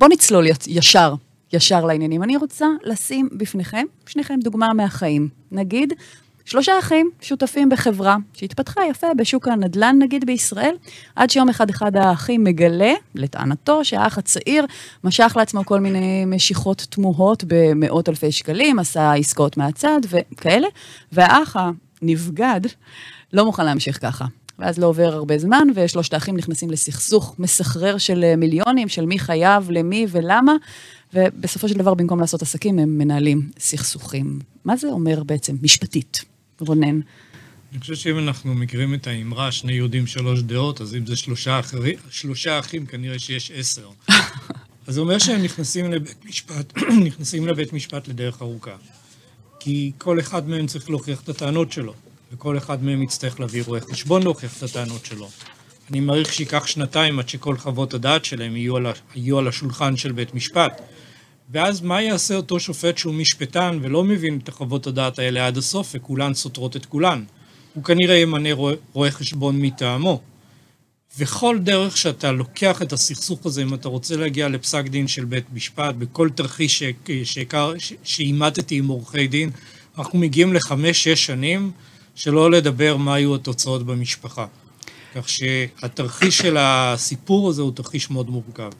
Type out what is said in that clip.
בואו נצלול ישר, ישר לעניינים. אני רוצה לשים בפניכם, שניכם דוגמה מהחיים. נגיד, שלושה אחים שותפים בחברה שהתפתחה יפה בשוק הנדל"ן, נגיד בישראל, עד שיום אחד אחד האחים מגלה, לטענתו, שהאח הצעיר משך לעצמו כל מיני משיכות תמוהות במאות אלפי שקלים, עשה עסקאות מהצד וכאלה, והאח הנבגד לא מוכן להמשיך ככה. ואז לא עובר הרבה זמן, ושלושת האחים נכנסים לסכסוך מסחרר של מיליונים, של מי חייב, למי ולמה, ובסופו של דבר, במקום לעשות עסקים, הם מנהלים סכסוכים. מה זה אומר בעצם, משפטית, רונן? אני חושב שאם אנחנו מכירים את האמרה, שני יהודים, שלוש דעות, אז אם זה שלושה, אחרי, שלושה אחים, כנראה שיש עשר. אז זה אומר שהם נכנסים לבית משפט, נכנסים לבית משפט לדרך ארוכה. כי כל אחד מהם צריך להוכיח את הטענות שלו. וכל אחד מהם יצטרך להביא רואה חשבון להוכיח את הטענות שלו. אני מעריך שייקח שנתיים עד שכל חוות הדעת שלהם יהיו על, יהיו על השולחן של בית משפט. ואז מה יעשה אותו שופט שהוא משפטן ולא מבין את החוות הדעת האלה עד הסוף וכולן סותרות את כולן? הוא כנראה ימנה רואה, רואה חשבון מטעמו. וכל דרך שאתה לוקח את הסכסוך הזה, אם אתה רוצה להגיע לפסק דין של בית משפט, בכל תרחיש שאימתתי עם עורכי דין, אנחנו מגיעים לחמש-שש שנים שלא לדבר מה היו התוצאות במשפחה. כך שהתרחיש של הסיפור הזה הוא תרחיש מאוד מורכב.